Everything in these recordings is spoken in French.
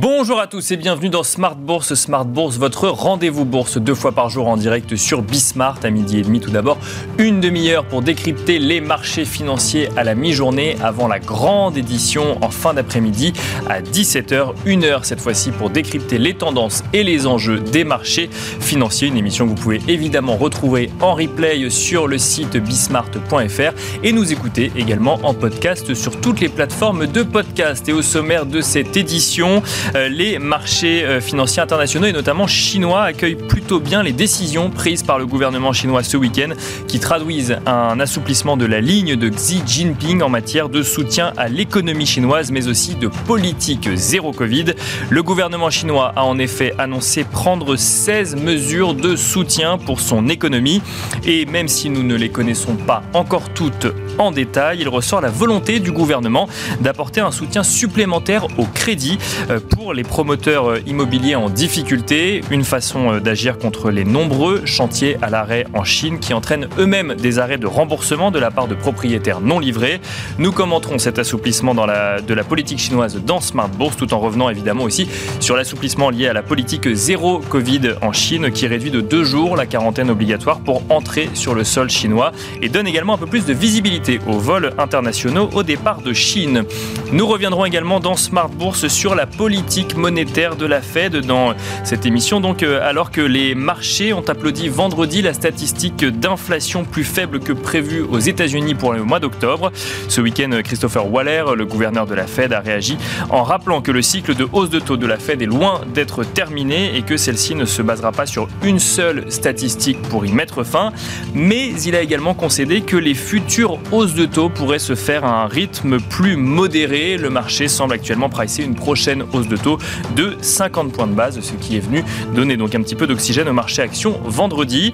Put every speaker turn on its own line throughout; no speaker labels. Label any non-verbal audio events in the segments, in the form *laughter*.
Bonjour à tous et bienvenue dans Smart Bourse. Smart Bourse, votre rendez-vous bourse deux fois par jour en direct sur Bismart à midi et demi. Tout d'abord, une demi-heure pour décrypter les marchés financiers à la mi-journée avant la grande édition en fin d'après-midi à 17h. Une heure cette fois-ci pour décrypter les tendances et les enjeux des marchés financiers. Une émission que vous pouvez évidemment retrouver en replay sur le site bismart.fr et nous écouter également en podcast sur toutes les plateformes de podcast. Et au sommaire de cette édition, les marchés euh, financiers internationaux et notamment chinois accueillent plutôt bien les décisions prises par le gouvernement chinois ce week-end qui traduisent un assouplissement de la ligne de Xi Jinping en matière de soutien à l'économie chinoise mais aussi de politique zéro Covid. Le gouvernement chinois a en effet annoncé prendre 16 mesures de soutien pour son économie et même si nous ne les connaissons pas encore toutes en détail, il ressort la volonté du gouvernement d'apporter un soutien supplémentaire au crédit euh, pour les promoteurs euh, immobiliers en difficulté, une façon euh, d'agir contre les nombreux chantiers à l'arrêt en Chine qui entraînent eux-mêmes des arrêts de remboursement de la part de propriétaires non livrés. Nous commenterons cet assouplissement de la politique chinoise dans Smart Bourse tout en revenant évidemment aussi sur l'assouplissement lié à la politique zéro Covid en Chine qui réduit de deux jours la quarantaine obligatoire pour entrer sur le sol chinois et donne également un peu plus de visibilité aux vols internationaux au départ de Chine. Nous reviendrons également dans Smart Bourse sur la politique monétaire de la Fed dans cette émission. Donc, euh, alors que les marchés ont applaudi vendredi la statistique d'inflation plus faible que prévu aux États-Unis pour le mois d'octobre, ce week-end, Christopher Waller, le gouverneur de la Fed, a réagi en rappelant que le cycle de hausse de taux de la Fed est loin d'être terminé et que celle-ci ne se basera pas sur une seule statistique pour y mettre fin. Mais il a également concédé que les futures hausses de taux pourraient se faire à un rythme plus modéré. Le marché semble actuellement pricer une prochaine hausse de taux de 50 points de base, ce qui est venu donner donc un petit peu d'oxygène au marché action vendredi.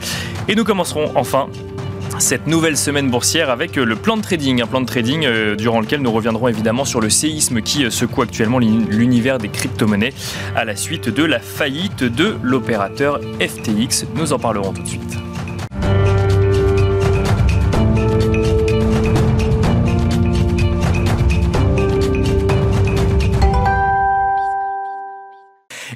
Et nous commencerons enfin cette nouvelle semaine boursière avec le plan de trading, un plan de trading euh, durant lequel nous reviendrons évidemment sur le séisme qui euh, secoue actuellement l'univers des crypto-monnaies à la suite de la faillite de l'opérateur FTX. Nous en parlerons tout de suite.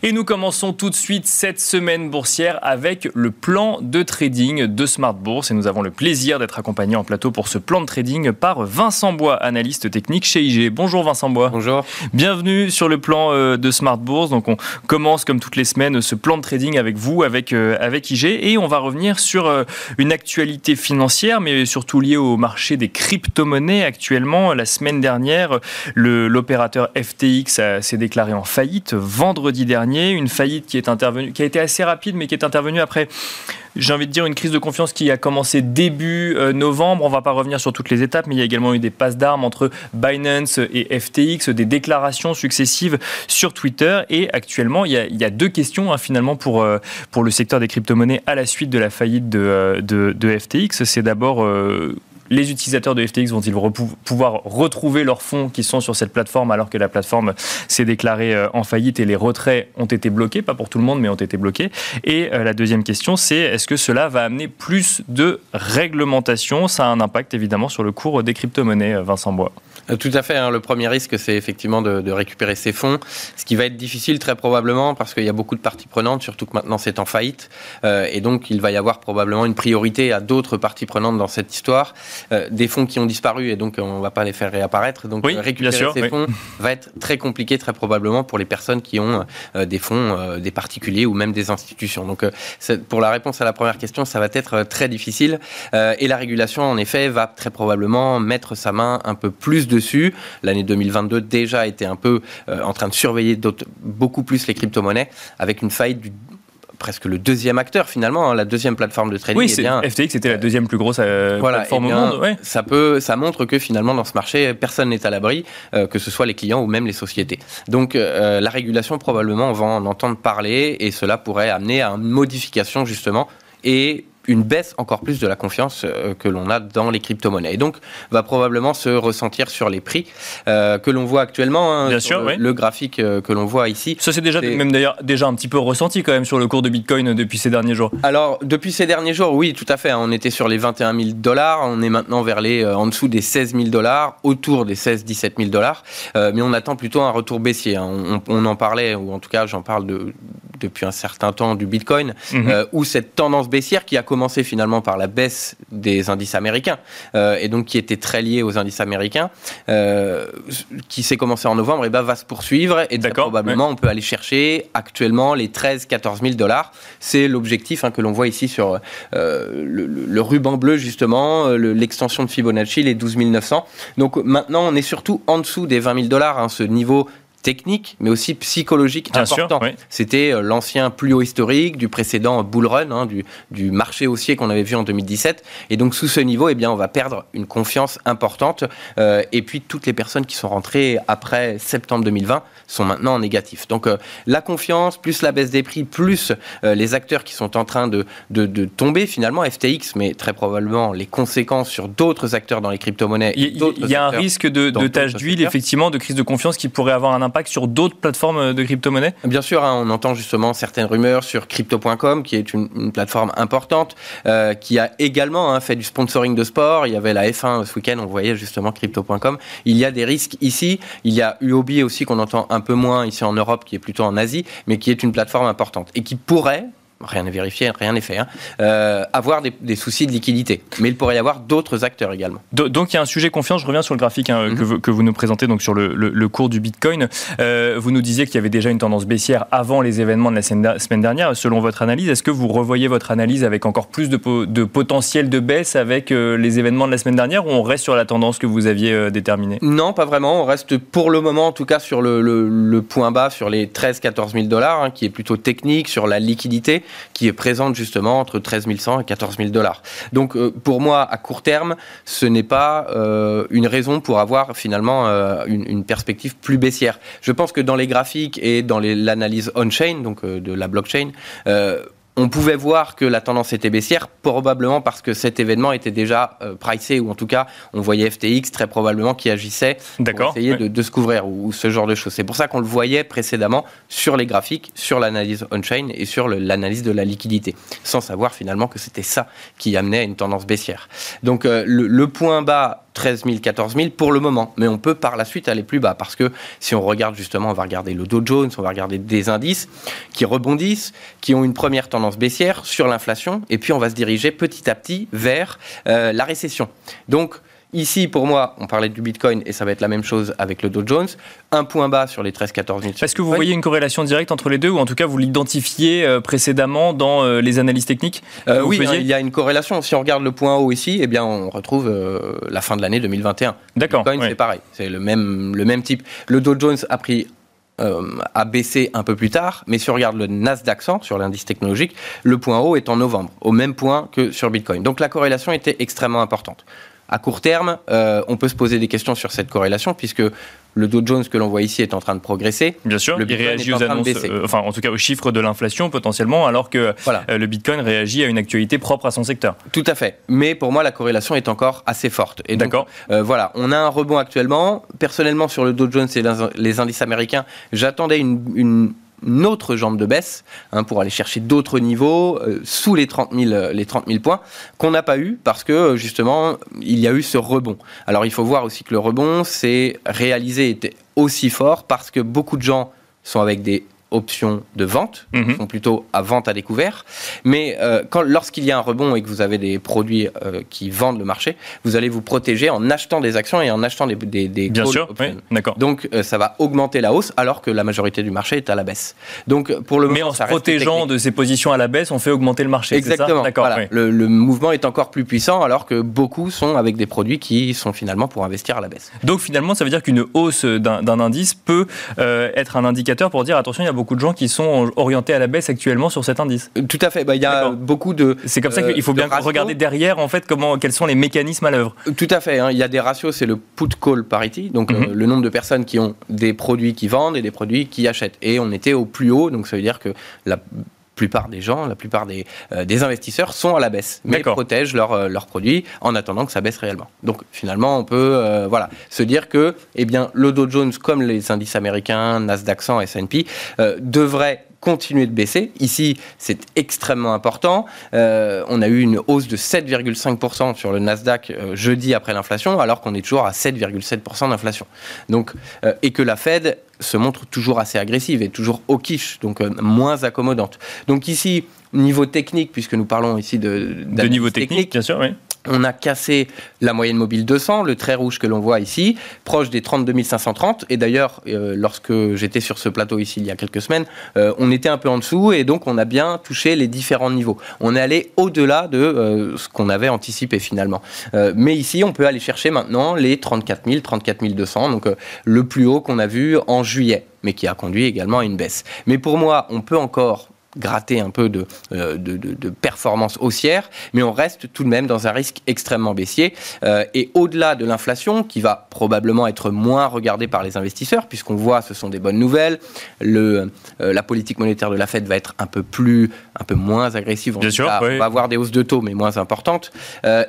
Et nous commençons tout de suite cette semaine boursière avec le plan de trading de Smart Bourse. Et nous avons le plaisir d'être accompagnés en plateau pour ce plan de trading par Vincent Bois, analyste technique chez IG. Bonjour Vincent Bois.
Bonjour.
Bienvenue sur le plan euh, de Smart Bourse. Donc on commence comme toutes les semaines ce plan de trading avec vous, avec, euh, avec IG. Et on va revenir sur euh, une actualité financière, mais surtout liée au marché des crypto-monnaies. Actuellement, la semaine dernière, l'opérateur FTX s'est déclaré en faillite vendredi dernier une faillite qui est intervenue, qui a été assez rapide, mais qui est intervenue après j'ai envie de dire une crise de confiance qui a commencé début euh, novembre. On ne va pas revenir sur toutes les étapes, mais il y a également eu des passes d'armes entre Binance et FTX, des déclarations successives sur Twitter. Et actuellement, il y a, deux questions hein, finalement pour, euh, pour le secteur des crypto-monnaies à la suite de la faillite de, euh, de, FTX. C'est d'abord les utilisateurs de FTX vont-ils pouvoir retrouver leurs fonds qui sont sur cette plateforme alors que la plateforme s'est déclarée euh, en faillite et les retraits ont été bloqués, pas pour tout le monde, mais ont été bloqués Et euh, la deuxième question, c'est est-ce que cela va amener plus de réglementation? Ça a un impact évidemment sur le cours des crypto-monnaies, euh, Vincent Bois.
Tout à fait. Hein. Le premier risque, c'est effectivement de, récupérer ces fonds, ce qui va être difficile très probablement parce qu'il y a beaucoup de parties prenantes, surtout que maintenant c'est en faillite, et donc il va y avoir probablement une priorité à d'autres parties prenantes dans cette histoire. Euh, des fonds qui ont disparu et donc on ne va pas les faire réapparaître. Donc récupérer ces fonds va être très compliqué très probablement pour les personnes qui ont euh, des fonds, euh, des particuliers ou même des institutions. Donc pour la réponse à la première question, ça va être très difficile et la régulation en effet va très probablement mettre sa main un peu plus dessus. L'année 2022 déjà été un peu en train de surveiller beaucoup plus les crypto-monnaies avec une faillite du presque le deuxième acteur finalement, hein, la deuxième plateforme de trading.
Oui, eh bien, FTX était la deuxième plus grosse euh, plateforme
eh
au monde.
Ça peut, ça montre que finalement dans ce marché, personne n'est à l'abri, euh, que ce soit les clients ou même les sociétés. Donc euh, la régulation probablement on va en entendre parler et cela pourrait amener à une modification justement et une baisse encore plus de la confiance euh, que l'on a dans les crypto-monnaies. Et donc, va probablement se ressentir sur les prix euh, que l'on voit actuellement.
Hein, Bien sûr,
le, le graphique euh, que l'on voit ici.
Ça, c'est déjà, même d'ailleurs, déjà un petit peu ressenti quand même sur le cours de Bitcoin depuis ces derniers jours.
Alors, depuis ces derniers jours, oui, tout à fait. Hein. on était sur les 21 000 dollars. On est maintenant vers les, en dessous des 16 000 dollars, autour des 16-17 000 dollars. mais on attend plutôt un retour baissier. Hein. On, on, en parlait, ou en tout cas, j'en parle de, depuis un certain temps du Bitcoin, euh, où cette tendance baissière qui a commencé finalement par la baisse des indices américains, euh, et donc qui était très liée aux indices américains, euh, qui s'est commencé en novembre, et ben va se poursuivre, et probablement on peut aller chercher actuellement les 13-14 000 dollars. C'est l'objectif hein, que l'on voit ici sur le, ruban bleu justement, l'extension de Fibonacci, les 12 900. Donc maintenant on est surtout en dessous des 20 000 dollars, hein, ce niveau technique, mais aussi psychologique important. C'était euh, l'ancien plus haut historique du précédent bull run, hein, du, du, marché haussier qu'on avait vu en 2017. Et donc sous ce niveau, eh bien, on va perdre une confiance importante. Euh, et puis toutes les personnes qui sont rentrées après septembre 2020 sont maintenant en négatif. Donc euh, la confiance, plus la baisse des prix, plus les acteurs qui sont en train de, de, de, tomber finalement, FTX, mais très probablement les conséquences sur d'autres acteurs dans les crypto-monnaies.
Il y, a un risque de, de tache d'huile, effectivement, de crise de confiance qui pourrait avoir un impact sur d'autres plateformes de crypto-monnaies
Bien sûr, hein, on entend justement certaines rumeurs sur crypto.com, qui est une, plateforme importante, euh, qui a également hein, fait du sponsoring de sport. Il y avait la F1 ce week-end, on voyait justement crypto.com. Il y a des risques ici. Il y a UOB aussi qu'on entend un peu moins ici en Europe, qui est plutôt en Asie, mais qui est une plateforme importante et qui pourrait, rien n'est vérifié, rien n'est fait, hein, euh, avoir des, soucis de liquidité. Mais il pourrait y avoir d'autres acteurs également.
Donc il y a un sujet confiance, je reviens sur le graphique hein, que, mhm. vous, que, vous, nous présentez donc sur le, le, cours du Bitcoin. Euh, vous nous disiez qu'il y avait déjà une tendance baissière avant les événements de la semaine dernière. Selon votre analyse, est-ce que vous revoyez votre analyse avec encore plus de, de potentiel de baisse avec euh, les événements de la semaine dernière ou on reste sur la tendance que vous aviez déterminée?
Non, pas vraiment. On reste pour le moment en tout cas sur le, le point bas, sur les 13-14 000 dollars, hein, qui est plutôt technique, sur la liquidité, qui est présente justement entre 13 100 et 14 000 dollars. Donc euh, pour moi, à court terme, ce n'est pas euh, une raison pour avoir finalement euh, une, perspective plus baissière. Je pense que dans les graphiques et dans l'analyse on-chain, donc de la blockchain, on pouvait voir que la tendance était baissière, probablement parce que cet événement était déjà euh, pricé, ou en tout cas, on voyait FTX très probablement qui agissait pour essayer de, se couvrir, ou, ce genre de choses. C'est pour ça qu'on le voyait précédemment sur les graphiques, sur l'analyse on-chain et sur l'analyse de la liquidité, sans savoir finalement que c'était ça qui amenait à une tendance baissière. Donc euh, le point bas 13 000, 14 000 pour le moment. Mais on peut par la suite aller plus bas parce que si on regarde justement, on va regarder le Dow Jones, on va regarder des indices qui rebondissent, qui ont une première tendance baissière sur l'inflation et puis on va se diriger petit à petit vers euh, la récession. Donc, Ici, pour moi, on parlait du Bitcoin et ça va être la même chose avec le Dow Jones. Un point bas sur les 13-14 000.
Est-ce que vous voyez une corrélation directe entre les deux ou en tout cas vous l'identifiez euh, précédemment dans euh, les analyses techniques
euh, Oui, il y a une corrélation. Si on regarde le point haut ici, eh bien, on retrouve la fin de l'année 2021.
D'accord.
Bitcoin, c'est pareil. C'est le même, le même type. Le Dow Jones a pris a baissé un peu plus tard, mais si on regarde le Nasdaq 100 sur l'indice technologique, le point haut est en novembre, au même point que sur Bitcoin. Donc la corrélation était extrêmement importante. À court terme, euh, on peut se poser des questions sur cette corrélation puisque le Dow Jones que l'on voit ici est en train de progresser.
Bien sûr, il réagit aux annonces, euh, enfin en tout cas aux chiffres de l'inflation potentiellement, alors que euh, le Bitcoin réagit à une actualité propre à son secteur.
Tout à fait. Mais pour moi, la corrélation est encore assez forte. Et D'accord. voilà, on a un rebond actuellement. Personnellement, sur le Dow Jones et les indices américains, j'attendais une une autre jambe de baisse hein, pour aller chercher d'autres niveaux euh, sous les 30 000, euh, les 30 000 points qu'on n'a pas eu parce que euh, justement il y a eu ce rebond. Alors il faut voir aussi que le rebond s'est réalisé était aussi fort parce que beaucoup de gens sont avec des options de vente, mhm. sont plutôt à vente à découvert. Mais euh, lorsqu'il y a un rebond et que vous avez des produits euh, qui vendent le marché, vous allez vous protéger en achetant des actions et en achetant des, des, des
Bien sûr, d'accord.
Donc euh, ça va augmenter la hausse alors que la majorité du marché est à la baisse. Donc pour le
Mais en se protégeant de ces positions à la baisse, on fait augmenter le marché.
Exactement. D'accord. Le, le, mouvement est encore plus puissant alors que beaucoup sont avec des produits qui sont finalement pour investir à la baisse.
Donc finalement, ça veut dire qu'une hausse d'un indice peut être un indicateur pour dire attention, il y a beaucoup de gens qui sont orientés à la baisse actuellement sur cet indice.
Tout à fait. Bah, il y a beaucoup de.
C'est comme ça qu'il faut bien regarder derrière, en fait, comment, quels sont les mécanismes à l'œuvre.
Tout à fait. Hein. Il y a des ratios, c'est le put-call parity, donc mhm. euh, le nombre de personnes qui ont des produits qui vendent et des produits qui achètent. Et on était au plus haut, donc ça veut dire que la plupart des gens, la plupart des, des investisseurs sont à la baisse, mais protègent leurs produits en attendant que ça baisse réellement. Donc finalement, on peut voilà, se dire que eh bien, le Dow Jones, comme les indices américains, Nasdaq 100, S&P, devrait continuer de baisser. Ici, c'est extrêmement important. Euh, on a eu une hausse de 7,5% sur le Nasdaq euh, jeudi après l'inflation, alors qu'on est toujours à 7,7% d'inflation. Donc, euh, et que la Fed se montre toujours assez agressive et toujours au quiche, donc moins accommodante. Donc ici, niveau technique, puisque nous parlons ici de,
de niveau technique, bien sûr, oui.
On a cassé la moyenne mobile 200, le trait rouge que l'on voit ici, proche des 32 530. Et d'ailleurs, euh, lorsque j'étais sur ce plateau ici il y a quelques semaines, euh, on était un peu en dessous et donc on a bien touché les différents niveaux. On est allé au-delà de euh, ce qu'on avait anticipé finalement. mais ici, on peut aller chercher maintenant les 34 000, 34 200, donc le plus haut qu'on a vu en juillet mais qui a conduit également à une baisse. Mais pour moi, on peut encore gratter un peu euh, de, de, performance haussière, mais on reste tout de même dans un risque extrêmement baissier. Euh, et au-delà de l'inflation, qui va probablement être moins regardée par les investisseurs, puisqu'on voit ce sont des bonnes nouvelles, le, euh, la politique monétaire de la Fed va être un peu plus, un peu moins agressive.
Bien sûr,
On va avoir des hausses de taux, mais moins importantes.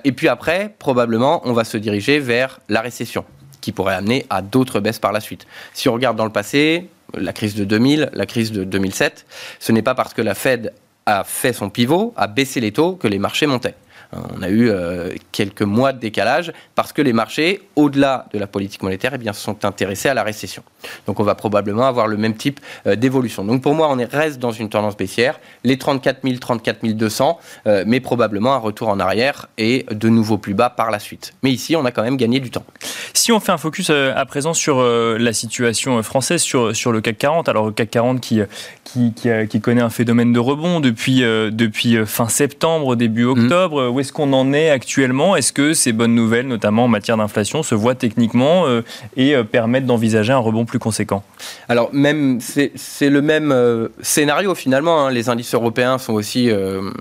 et puis après, probablement, on va se diriger vers la récession qui pourrait amener à d'autres baisses par la suite. Si on regarde dans le passé, la crise de 2000, la crise de 2007, ce n'est pas parce que la Fed a fait son pivot, a baissé les taux, que les marchés montaient. On a eu euh, quelques mois de décalage parce que les marchés, au-delà de la politique monétaire, eh bien, sont intéressés à la récession. Donc on va probablement avoir le même type euh, d'évolution. Donc pour moi, on reste dans une tendance baissière, les 34 000, 34 200, mais probablement un retour en arrière et de nouveau plus bas par la suite. Mais ici, on a quand même gagné du temps.
Si on fait un focus euh, à présent sur la situation française, sur, sur le CAC 40, alors le CAC 40 qui, qui, qui, connaît un phénomène de rebond depuis, depuis fin septembre, début mmh. Où est-ce qu'on en est actuellement? Est-ce que ces bonnes nouvelles, notamment en matière d'inflation, se voient techniquement euh, et euh, permettent d'envisager un rebond plus conséquent?
Alors, même c'est le même euh, scénario finalement. Hein. Les indices européens sont aussi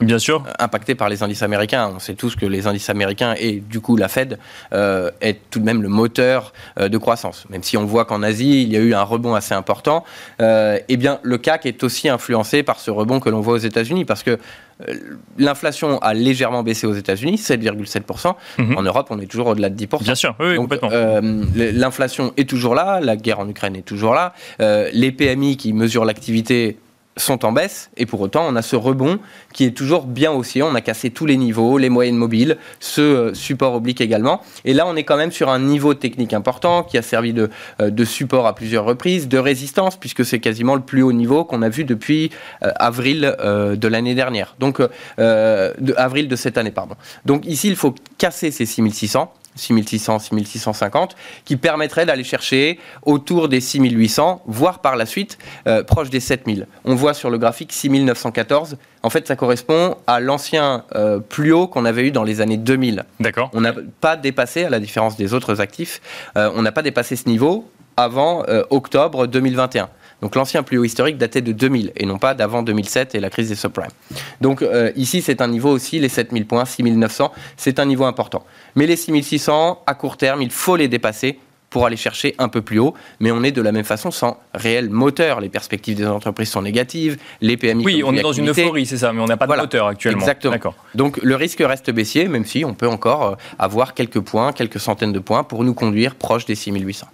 Bien sûr.
impactés par les indices américains. On sait tous que les indices américains et du coup la Fed est tout de même le moteur de croissance. Même si on voit qu'en Asie, il y a eu un rebond assez important, eh bien, le CAC est aussi influencé par ce rebond que l'on voit aux États-Unis parce que l'inflation a légèrement baissé aux États-Unis, 7,7%. Mhm. En Europe, on est toujours au-delà de 10%.
Bien sûr, oui, complètement. Euh,
l'inflation est toujours là, la guerre en Ukraine est toujours là. Euh, les PMI qui mesurent l'activité sont en baisse et pour autant on a ce rebond qui est toujours bien haussier. On a cassé tous les niveaux, les moyennes mobiles, ce euh, support oblique également. Et là on est quand même sur un niveau technique important qui a servi de, euh, de support à plusieurs reprises, de résistance puisque c'est quasiment le plus haut niveau qu'on a vu depuis euh, avril de l'année dernière. Donc de avril de cette année pardon. Donc ici il faut casser ces 6600 6600, 6650, qui permettrait d'aller chercher autour des 6800, voire par la suite euh, proche des 7000. On voit sur le graphique 6914. En fait, ça correspond à l'ancien euh, plus haut qu'on avait eu dans les années 2000.
D'accord.
On n'a pas dépassé, à la différence des autres actifs, euh, on n'a pas dépassé ce niveau avant octobre 2021. Donc l'ancien plus haut historique datait de 2000 et non pas d'avant 2007 et la crise des subprimes. Donc euh, ici, c'est un niveau aussi, les 7000 points, 6900, c'est un niveau important. Mais les 6600, à court terme, il faut les dépasser pour aller chercher un peu plus haut, mais on est de la même façon sans réel moteur. Les perspectives des entreprises sont négatives, les PMI.
Oui, on est dans une euphorie, c'est ça, mais on n'a pas de moteur actuellement.
Exactement. Donc le risque reste baissier, même si on peut encore euh, avoir quelques points, quelques centaines de points pour nous conduire proche des 6800.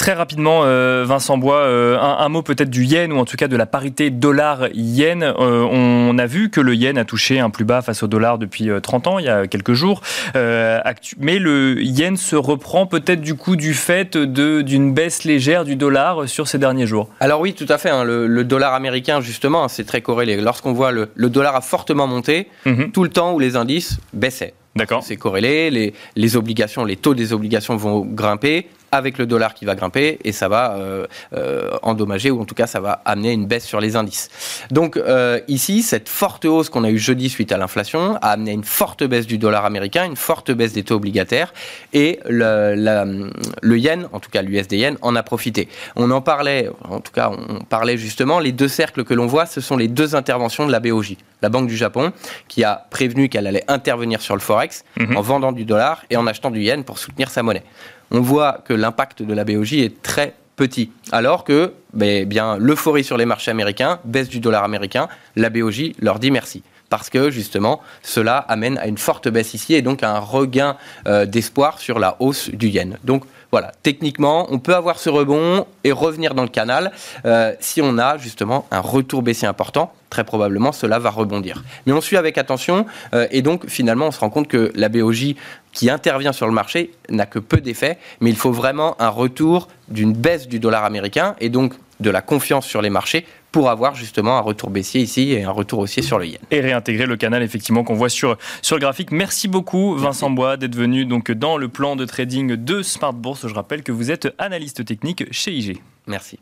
Très rapidement, euh, Vincent Bois, euh, un, mot peut-être du yen ou en tout cas de la parité dollar-yen. Euh, on a vu que le yen a touché un plus bas face au dollar depuis 30 ans, il y a quelques jours. mais le yen se reprend peut-être du coup du fait d'une baisse légère du dollar sur ces derniers jours.
Alors oui, tout à fait. Hein. le, dollar américain, justement, c'est très corrélé. Lorsqu'on voit le, dollar a fortement monté, mhm. tout le temps où les indices baissaient.
D'accord.
C'est corrélé, les, les, obligations, les taux des obligations vont grimper, avec le dollar qui va grimper et ça va euh, euh, endommager ou en tout cas ça va amener une baisse sur les indices. Donc euh, ici, cette forte hausse qu'on a eue jeudi suite à l'inflation a amené une forte baisse du dollar américain, une forte baisse des taux obligataires et le, le yen, en tout cas l'USD yen, en a profité. On en parlait, en tout cas on parlait justement, les deux cercles que l'on voit, ce sont les deux interventions de la BOJ, la Banque du Japon, qui a prévenu qu'elle allait intervenir sur le Forex mhm. en vendant du dollar et en achetant du yen pour soutenir sa monnaie on voit que l'impact de la BOJ est très petit. Alors que ben, bien l'euphorie sur les marchés américains, baisse du dollar américain, la BOJ leur dit merci parce que justement cela amène à une forte baisse ici et donc à un regain euh, d'espoir sur la hausse du yen. Voilà, techniquement, on peut avoir ce rebond et revenir dans le canal euh, si on a justement un retour baissier important. Très probablement, cela va rebondir. Mais on suit avec attention euh, et donc finalement, on se rend compte que la BOJ qui intervient sur le marché n'a que peu d'effet, mais il faut vraiment un retour d'une baisse du dollar américain et donc de la confiance sur les marchés pour avoir justement un retour baissier ici et un retour haussier sur le yen.
Et réintégrer le canal effectivement qu'on voit sur, sur le graphique. Merci beaucoup Vincent Bois d'être venu donc dans le plan de trading de Smart Bourse. Je rappelle que vous êtes analyste technique chez IG.
Merci.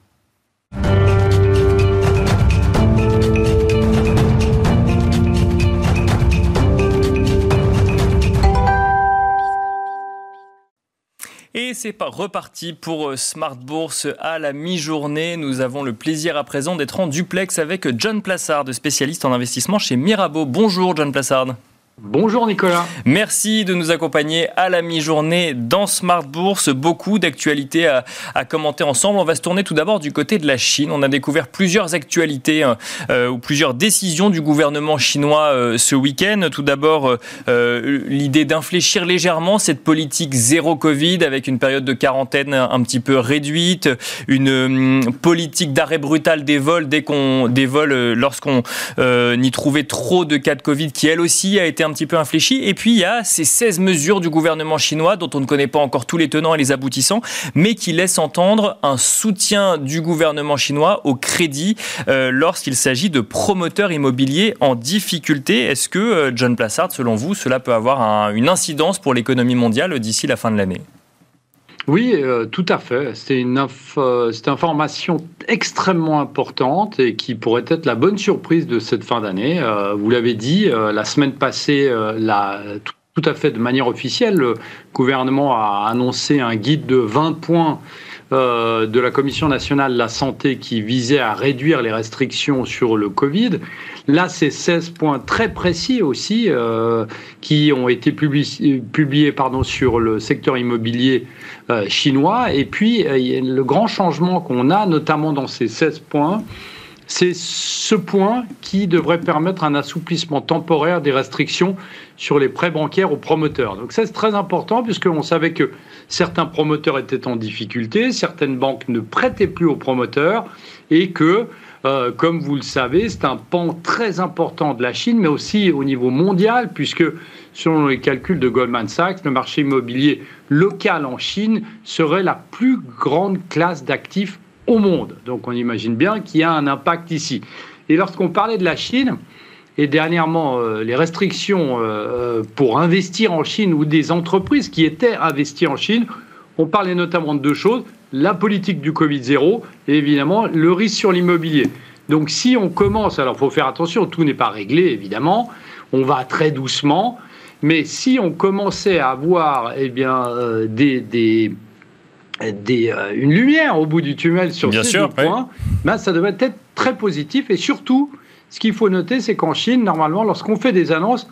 Et c'est reparti pour euh, Smart Bourse à la mi-journée. Nous avons le plaisir à présent d'être en duplex avec John Plassard, spécialiste en investissement chez Mirabeau. Bonjour John Plassard.
Bonjour Nicolas.
Merci de nous accompagner à la mi-journée dans Smart Bourse. Beaucoup d'actualités à, commenter ensemble. On va se tourner tout d'abord du côté de la Chine. On a découvert plusieurs actualités hein, euh, ou plusieurs décisions du gouvernement chinois euh, ce week-end. Tout d'abord, euh, l'idée d'infléchir légèrement cette politique zéro Covid avec une période de quarantaine un petit peu réduite, une hum, politique d'arrêt brutal des vols dès qu'on des vols lorsqu'on y trouvait trop de cas de Covid qui elle aussi a été un petit peu infléchi. Et puis il y a ces 16 mesures du gouvernement chinois dont on ne connaît pas encore tous les tenants et les aboutissants, mais qui laissent entendre un soutien du gouvernement chinois au crédit euh, lorsqu'il s'agit de promoteurs immobiliers en difficulté. Est-ce que, euh, John Plassard, selon vous, cela peut avoir une incidence pour l'économie mondiale d'ici la fin de l'année?
Oui, euh, tout à fait. C'est une, information extrêmement importante et qui pourrait être la bonne surprise de cette fin d'année. Euh, vous l'avez dit, euh, la semaine passée, tout à fait de manière officielle, le gouvernement a annoncé un guide de 20 points de la Commission nationale de la santé qui visait à réduire les restrictions sur le Covid. Là, c'est 16 points très précis aussi qui ont été publiés, sur le secteur immobilier euh, chinois. Et puis, euh, le grand changement qu'on a, notamment dans ces 16 points, c'est ce point qui devrait permettre un assouplissement temporaire des restrictions sur les prêts bancaires aux promoteurs. Donc ça, c'est très important puisqu'on savait que certains promoteurs étaient en difficulté, certaines banques ne prêtaient plus aux promoteurs et que, euh, comme vous le savez, c'est un pan très important de la Chine, mais aussi au niveau mondial, puisque selon les calculs de Goldman Sachs, le marché immobilier local en Chine serait la plus grande classe d'actifs au monde. Donc on imagine bien qu'il y a un impact ici. Et lorsqu'on parlait de la Chine, et dernièrement euh, les restrictions euh, pour investir en Chine ou des entreprises qui étaient investies en Chine, on parlait notamment de deux choses, la politique du Covid-0 et évidemment le risque sur l'immobilier. Donc si on commence, alors il faut faire attention, tout n'est pas réglé évidemment, on va très doucement, mais si on commençait à avoir eh bien, euh, des, des, euh, une lumière au bout du tunnel sur ces deux points, ben, ça devrait être très positif. Et surtout, ce qu'il faut noter, c'est qu'en Chine, normalement, lorsqu'on fait des annonces,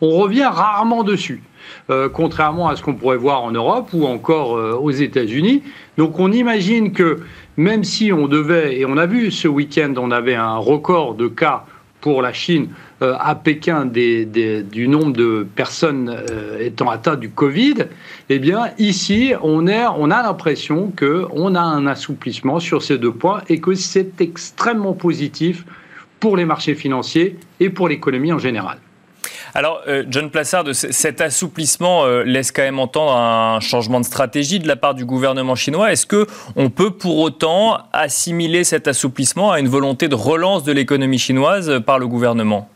on revient rarement dessus. Euh, contrairement à ce qu'on pourrait voir en Europe ou encore aux États-Unis. Donc on imagine que même si on devait, et on a vu ce week-end, on avait un record de cas pour la Chine euh, à Pékin du nombre de personnes euh, étant atteintes du Covid, eh bien ici on, on a l'impression qu'on a un assouplissement sur ces deux points et que c'est extrêmement positif pour les marchés financiers et pour l'économie en général.
Alors, euh, John Plassard, cet assouplissement euh, laisse quand même entendre un changement de stratégie de la part du gouvernement chinois. Est-ce que on peut pour autant assimiler cet assouplissement à une volonté de relance de l'économie chinoise par le gouvernement?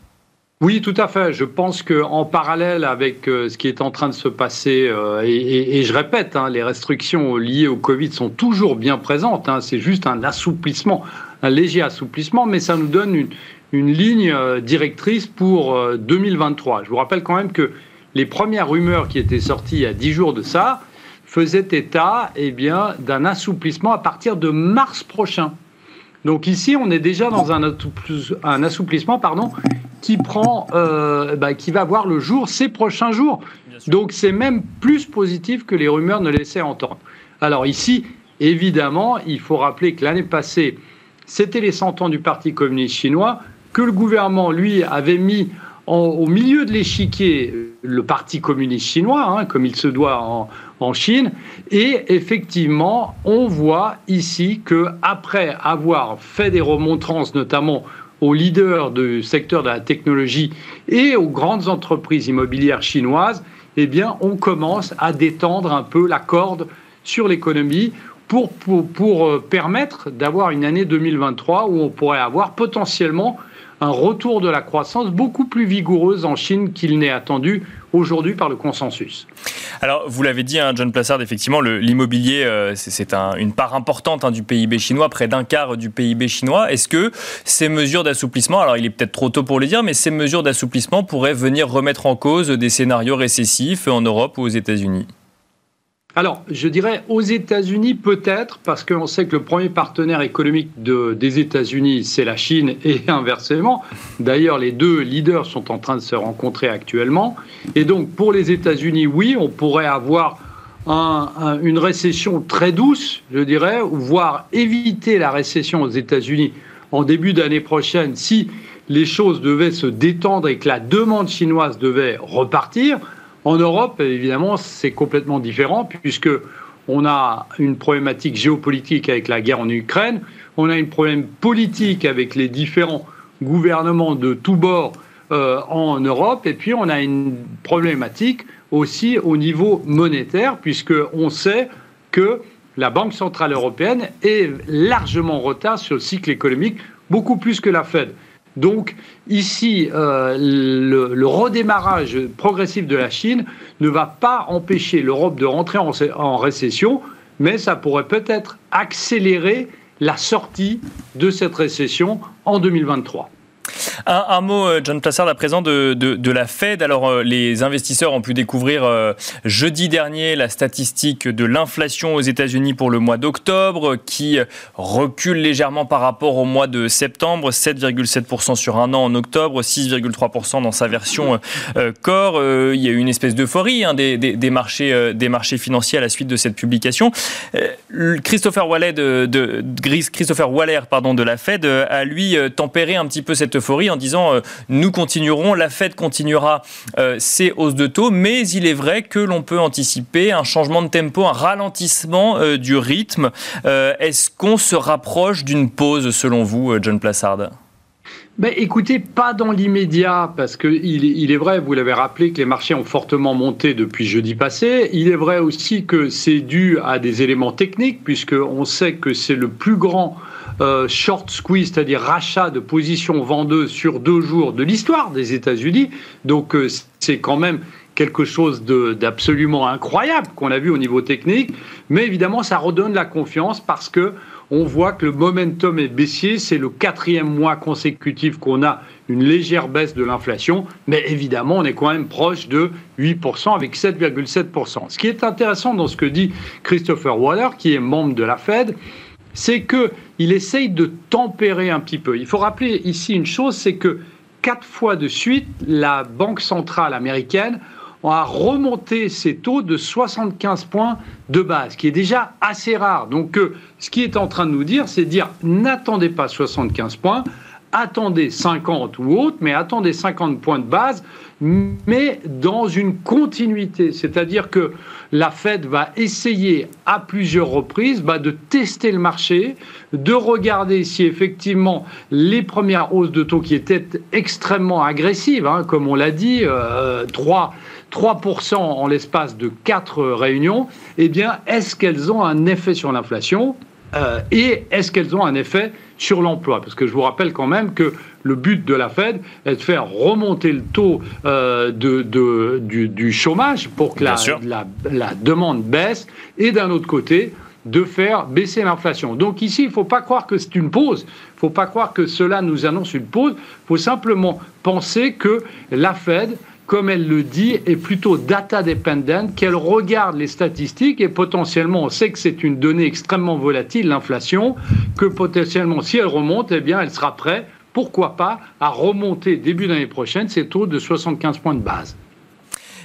Oui, tout à fait. Je pense qu'en parallèle avec euh, ce qui est en train de se passer, et, je répète, hein, les restrictions liées au Covid sont toujours bien présentes. Hein. c'est juste un assouplissement, un léger assouplissement, mais ça nous donne une, une ligne euh, directrice pour 2023. Euh, Je vous rappelle quand même que les premières rumeurs qui étaient sorties il y a 10 jours de ça faisaient état eh bien, d'un assouplissement à partir de mars prochain. Donc ici, on est déjà dans un, un assouplissement pardon, qui, prend, euh, bah, qui va voir le jour ces prochains jours. Donc c'est même plus positif que les rumeurs ne laissaient entendre. Alors ici, évidemment, il faut rappeler que l'année passée, c'était les 100 ans du Parti communiste chinois, que le gouvernement, lui, avait mis au milieu de l'échiquier le Parti communiste chinois, hein, comme il se doit en, en, Chine. Et effectivement, on voit ici que après avoir fait des remontrances, notamment aux leaders du secteur de la technologie et aux grandes entreprises immobilières chinoises, eh bien, on commence à détendre un peu la corde sur l'économie pour, pour, euh, permettre d'avoir une année 2023 où on pourrait avoir potentiellement un retour de la croissance beaucoup plus vigoureuse en Chine qu'il n'est attendu aujourd'hui par le consensus.
Alors, vous l'avez dit, hein, John Plassard, effectivement, l'immobilier, euh, c'est une part importante hein, du PIB chinois, près d'un quart du PIB chinois. Est-ce que ces mesures d'assouplissement, alors il est peut-être trop tôt pour les dire, mais ces mesures d'assouplissement pourraient venir remettre en cause des scénarios récessifs en Europe ou aux États-Unis?
Alors, je dirais aux États-Unis peut-être, parce qu'on sait que le premier partenaire économique des États-Unis, c'est la Chine, *laughs* et inversement. D'ailleurs, les deux leaders sont en train de se rencontrer actuellement. Et donc, pour les États-Unis, oui, on pourrait avoir une récession très douce, je dirais, voire éviter la récession aux États-Unis en début d'année prochaine si les choses devaient se détendre et que la demande chinoise devait repartir. En Europe, évidemment, c'est complètement différent puisque on a une problématique géopolitique avec la guerre en Ukraine, on a une problème politique avec les différents gouvernements de tous bords euh, en Europe, et puis on a une problématique aussi au niveau monétaire, puisqu'on sait que la Banque centrale européenne est largement en retard sur le cycle économique, beaucoup plus que la Fed. Donc ici, euh, le, redémarrage progressif de la Chine ne va pas empêcher l'Europe de rentrer en récession, mais ça pourrait peut-être accélérer la sortie de cette récession en 2023.
Un, mot, euh, John Plassard, à présent de, la Fed. Alors, euh, les investisseurs ont pu découvrir euh, jeudi dernier la statistique de l'inflation aux États-Unis pour le mois d'octobre, qui recule légèrement par rapport au mois de septembre, 7,7% sur un an en octobre, 6,3% dans sa version corps. il y a eu une espèce d'euphorie hein, des, marchés, des marchés financiers à la suite de cette publication. Christopher Waller de, de, Christopher de la Fed a lui tempéré un petit peu cette euphorie en disant euh, nous continuerons, la Fed continuera euh, ses hausses de taux, mais il est vrai que l'on peut anticiper un changement de tempo, un ralentissement euh, du rythme. Est-ce qu'on se rapproche d'une pause selon vous, John Plassard?
Ben, écoutez, pas dans l'immédiat, parce qu'il il est vrai, vous l'avez rappelé, que les marchés ont fortement monté depuis jeudi passé. Il est vrai aussi que c'est dû à des éléments techniques, puisqu'on sait que c'est le plus grand euh, short squeeze, c'est-à-dire rachat de positions vendeuses sur deux jours de l'histoire des États-Unis. Donc euh, c'est quand même quelque chose d'absolument incroyable qu'on a vu au niveau technique. Mais évidemment, ça redonne la confiance parce que on voit que le momentum est baissier. C'est le quatrième mois consécutif qu'on a une légère baisse de l'inflation. Mais évidemment, on est quand même proche de 8% avec 7,7%. Ce qui est intéressant dans ce que dit Christopher Waller, qui est membre de la Fed, c'est qu'il essaye de tempérer un petit peu. Il faut rappeler ici une chose, c'est que quatre fois de suite, la Banque centrale américaine a remonté ses taux de 75 points de base, qui est déjà assez rare. Donc, euh, ce qui est en train de nous dire, c'est dire n'attendez pas 75 points, attendez 50 ou autre, mais attendez 50 points de base, mais dans une continuité. C'est-à-dire que la Fed va essayer à plusieurs reprises bah, de tester le marché, de regarder si effectivement les premières hausses de taux qui étaient extrêmement agressives, hein, comme on l'a dit, 3%, euh, en l'espace de 4 réunions, eh bien, est-ce qu'elles ont un effet sur l'inflation? Euh, et est-ce qu'elles ont un effet sur l'emploi. Parce que je vous rappelle quand même que le but de la Fed est de faire remonter le taux euh, de, du, chômage pour que la, la, demande baisse. Et d'un autre côté de faire baisser l'inflation. Donc ici, il ne faut pas croire que c'est une pause, il ne faut pas croire que cela nous annonce une pause, il faut simplement penser que la Fed comme elle le dit, est plutôt data dependent, qu'elle regarde les statistiques et potentiellement, on sait que c'est une donnée extrêmement volatile, l'inflation, que potentiellement, si elle remonte, eh bien, elle sera prête, pourquoi pas, à remonter début d'année prochaine ces taux de 75 points de base.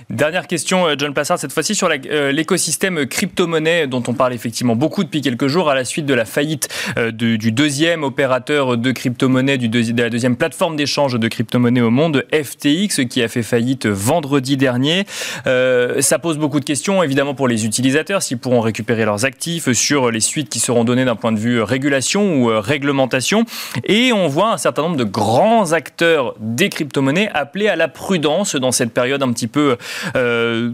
Dernière question, euh, John Plassard, cette fois-ci sur euh, l'écosystème crypto-monnaie dont on parle effectivement beaucoup depuis quelques jours à la suite de la faillite euh, du deuxième opérateur de crypto-monnaie, de la deuxième plateforme d'échange de crypto-monnaie au monde, FTX, qui a fait faillite vendredi dernier. ça pose beaucoup de questions, évidemment, pour les utilisateurs, s'ils pourront récupérer leurs actifs, sur les suites qui seront données d'un point de vue régulation ou réglementation. Et on voit un certain nombre de grands acteurs des crypto-monnaies appelés à la prudence dans cette période un petit peu euh,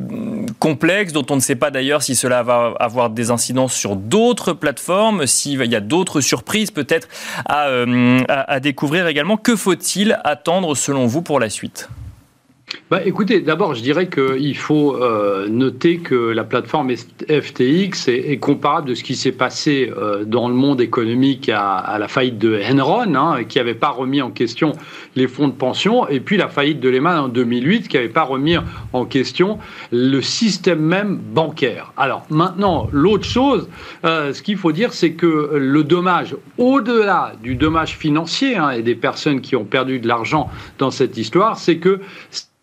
complexe, dont on ne sait pas d'ailleurs si cela va avoir des incidences sur d'autres plateformes, s'il y a d'autres surprises peut-être à, euh, à découvrir également. Que faut-il attendre selon vous pour la suite?
Bah, écoutez, d'abord, je dirais qu'il faut euh, noter que la plateforme FTX est, comparable de ce qui s'est passé dans le monde économique à, la faillite de Enron, hein, qui n'avait pas remis en question les fonds de pension, et puis la faillite de Lehman en 2008, qui n'avait pas remis en question le système même bancaire. Alors maintenant, l'autre chose, euh, ce qu'il faut dire, c'est que le dommage, au-delà du dommage financier hein, et des personnes qui ont perdu de l'argent dans cette histoire, c'est que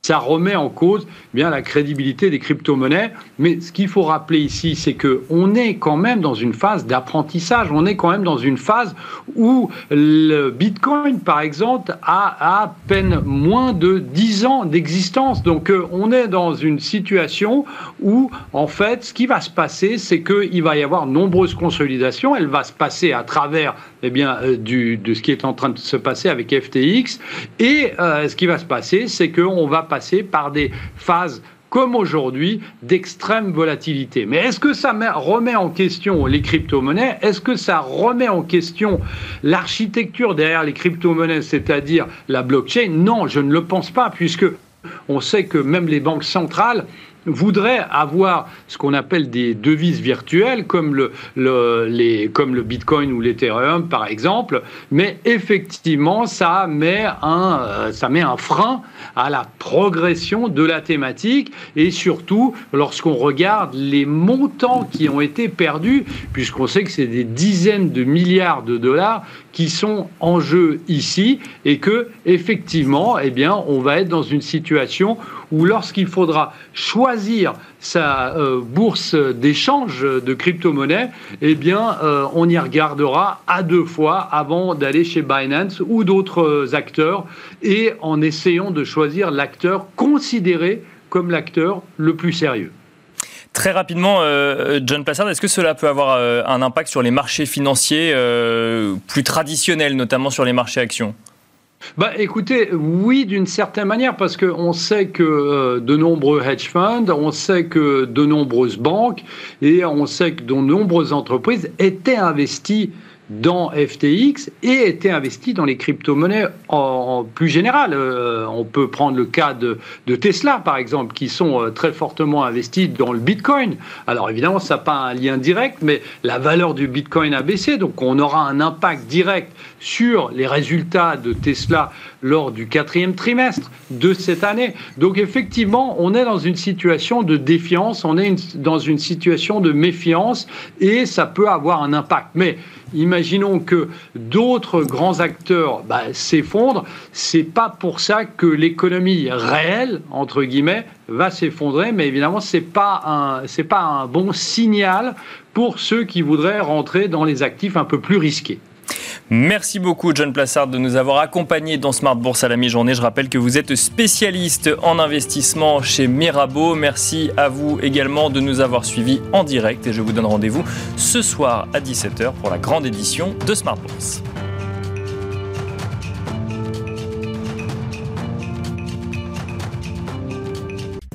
ça remet en cause bien la crédibilité des crypto-monnaies. Mais ce qu'il faut rappeler ici, c'est que on est quand même dans une phase d'apprentissage. On est quand même dans une phase où le Bitcoin, par exemple, a à peine moins de 10 ans d'existence. Donc, euh, on est dans une situation où, en fait, ce qui va se passer, c'est qu'il va y avoir nombreuses consolidations. Elle va se passer à travers eh bien, euh, du, de ce qui est en train de se passer avec FTX. Et euh, ce qui va se passer, c'est qu'on va passer par des phases comme aujourd'hui, d'extrême volatilité. Mais est-ce que ça remet en question les crypto-monnaies? Est-ce que ça remet en question l'architecture derrière les crypto-monnaies, c'est-à-dire la blockchain? Non, je ne le pense pas, puisque on sait que même les banques centrales voudrait avoir ce qu'on appelle des devises virtuelles comme le, les, comme le Bitcoin ou l'Ethereum par exemple, mais effectivement ça met, un, euh, ça met un frein à la progression de la thématique et surtout lorsqu'on regarde les montants qui ont été perdus, puisqu'on sait que c'est des dizaines de milliards de dollars qui sont en jeu ici et que effectivement, eh bien, on va être dans une situation où lorsqu'il faudra choisir sa euh, bourse d'échange de crypto-monnaies, eh bien, euh, on y regardera à deux fois avant d'aller chez Binance ou d'autres acteurs et en essayant de choisir l'acteur considéré comme l'acteur le plus sérieux.
Très rapidement, euh, John Plassard, est-ce que cela peut avoir un impact sur les marchés financiers plus traditionnels, notamment sur les marchés actions?
Bah, écoutez, oui, d'une certaine manière, parce qu'on sait que euh, de nombreux hedge funds, on sait que de nombreuses banques et on sait que de nombreuses entreprises étaient investies dans FTX et était investi dans les crypto-monnaies en, plus général. Euh, on peut prendre le cas de, Tesla, par exemple, qui sont euh, très fortement investis dans le Bitcoin. Alors évidemment, ça n'a pas un lien direct, mais la valeur du Bitcoin a baissé, donc on aura un impact direct sur les résultats de Tesla lors du quatrième trimestre de cette année. Donc effectivement, on est dans une situation de défiance, on est dans une situation de méfiance, et ça peut avoir un impact. Mais imaginons que d'autres grands acteurs bah, s'effondrent, c'est pas pour ça que l'économie réelle entre guillemets va s'effondrer, mais évidemment c'est pas pas un bon signal pour ceux qui voudraient rentrer dans les actifs un peu plus risqués.
Merci beaucoup, John Plassard, de nous avoir accompagnés dans Smart Bourse à la mi-journée. Je rappelle que vous êtes spécialiste en investissement chez Mirabeau. Merci à vous également de nous avoir suivis en direct et je vous donne rendez-vous ce soir à 17h pour la grande édition de Smart Bourse.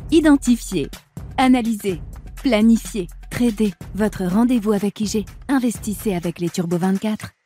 Identifier, analyser, planifier, trader. Votre rendez-vous avec IG. Investissez avec les Turbo 24.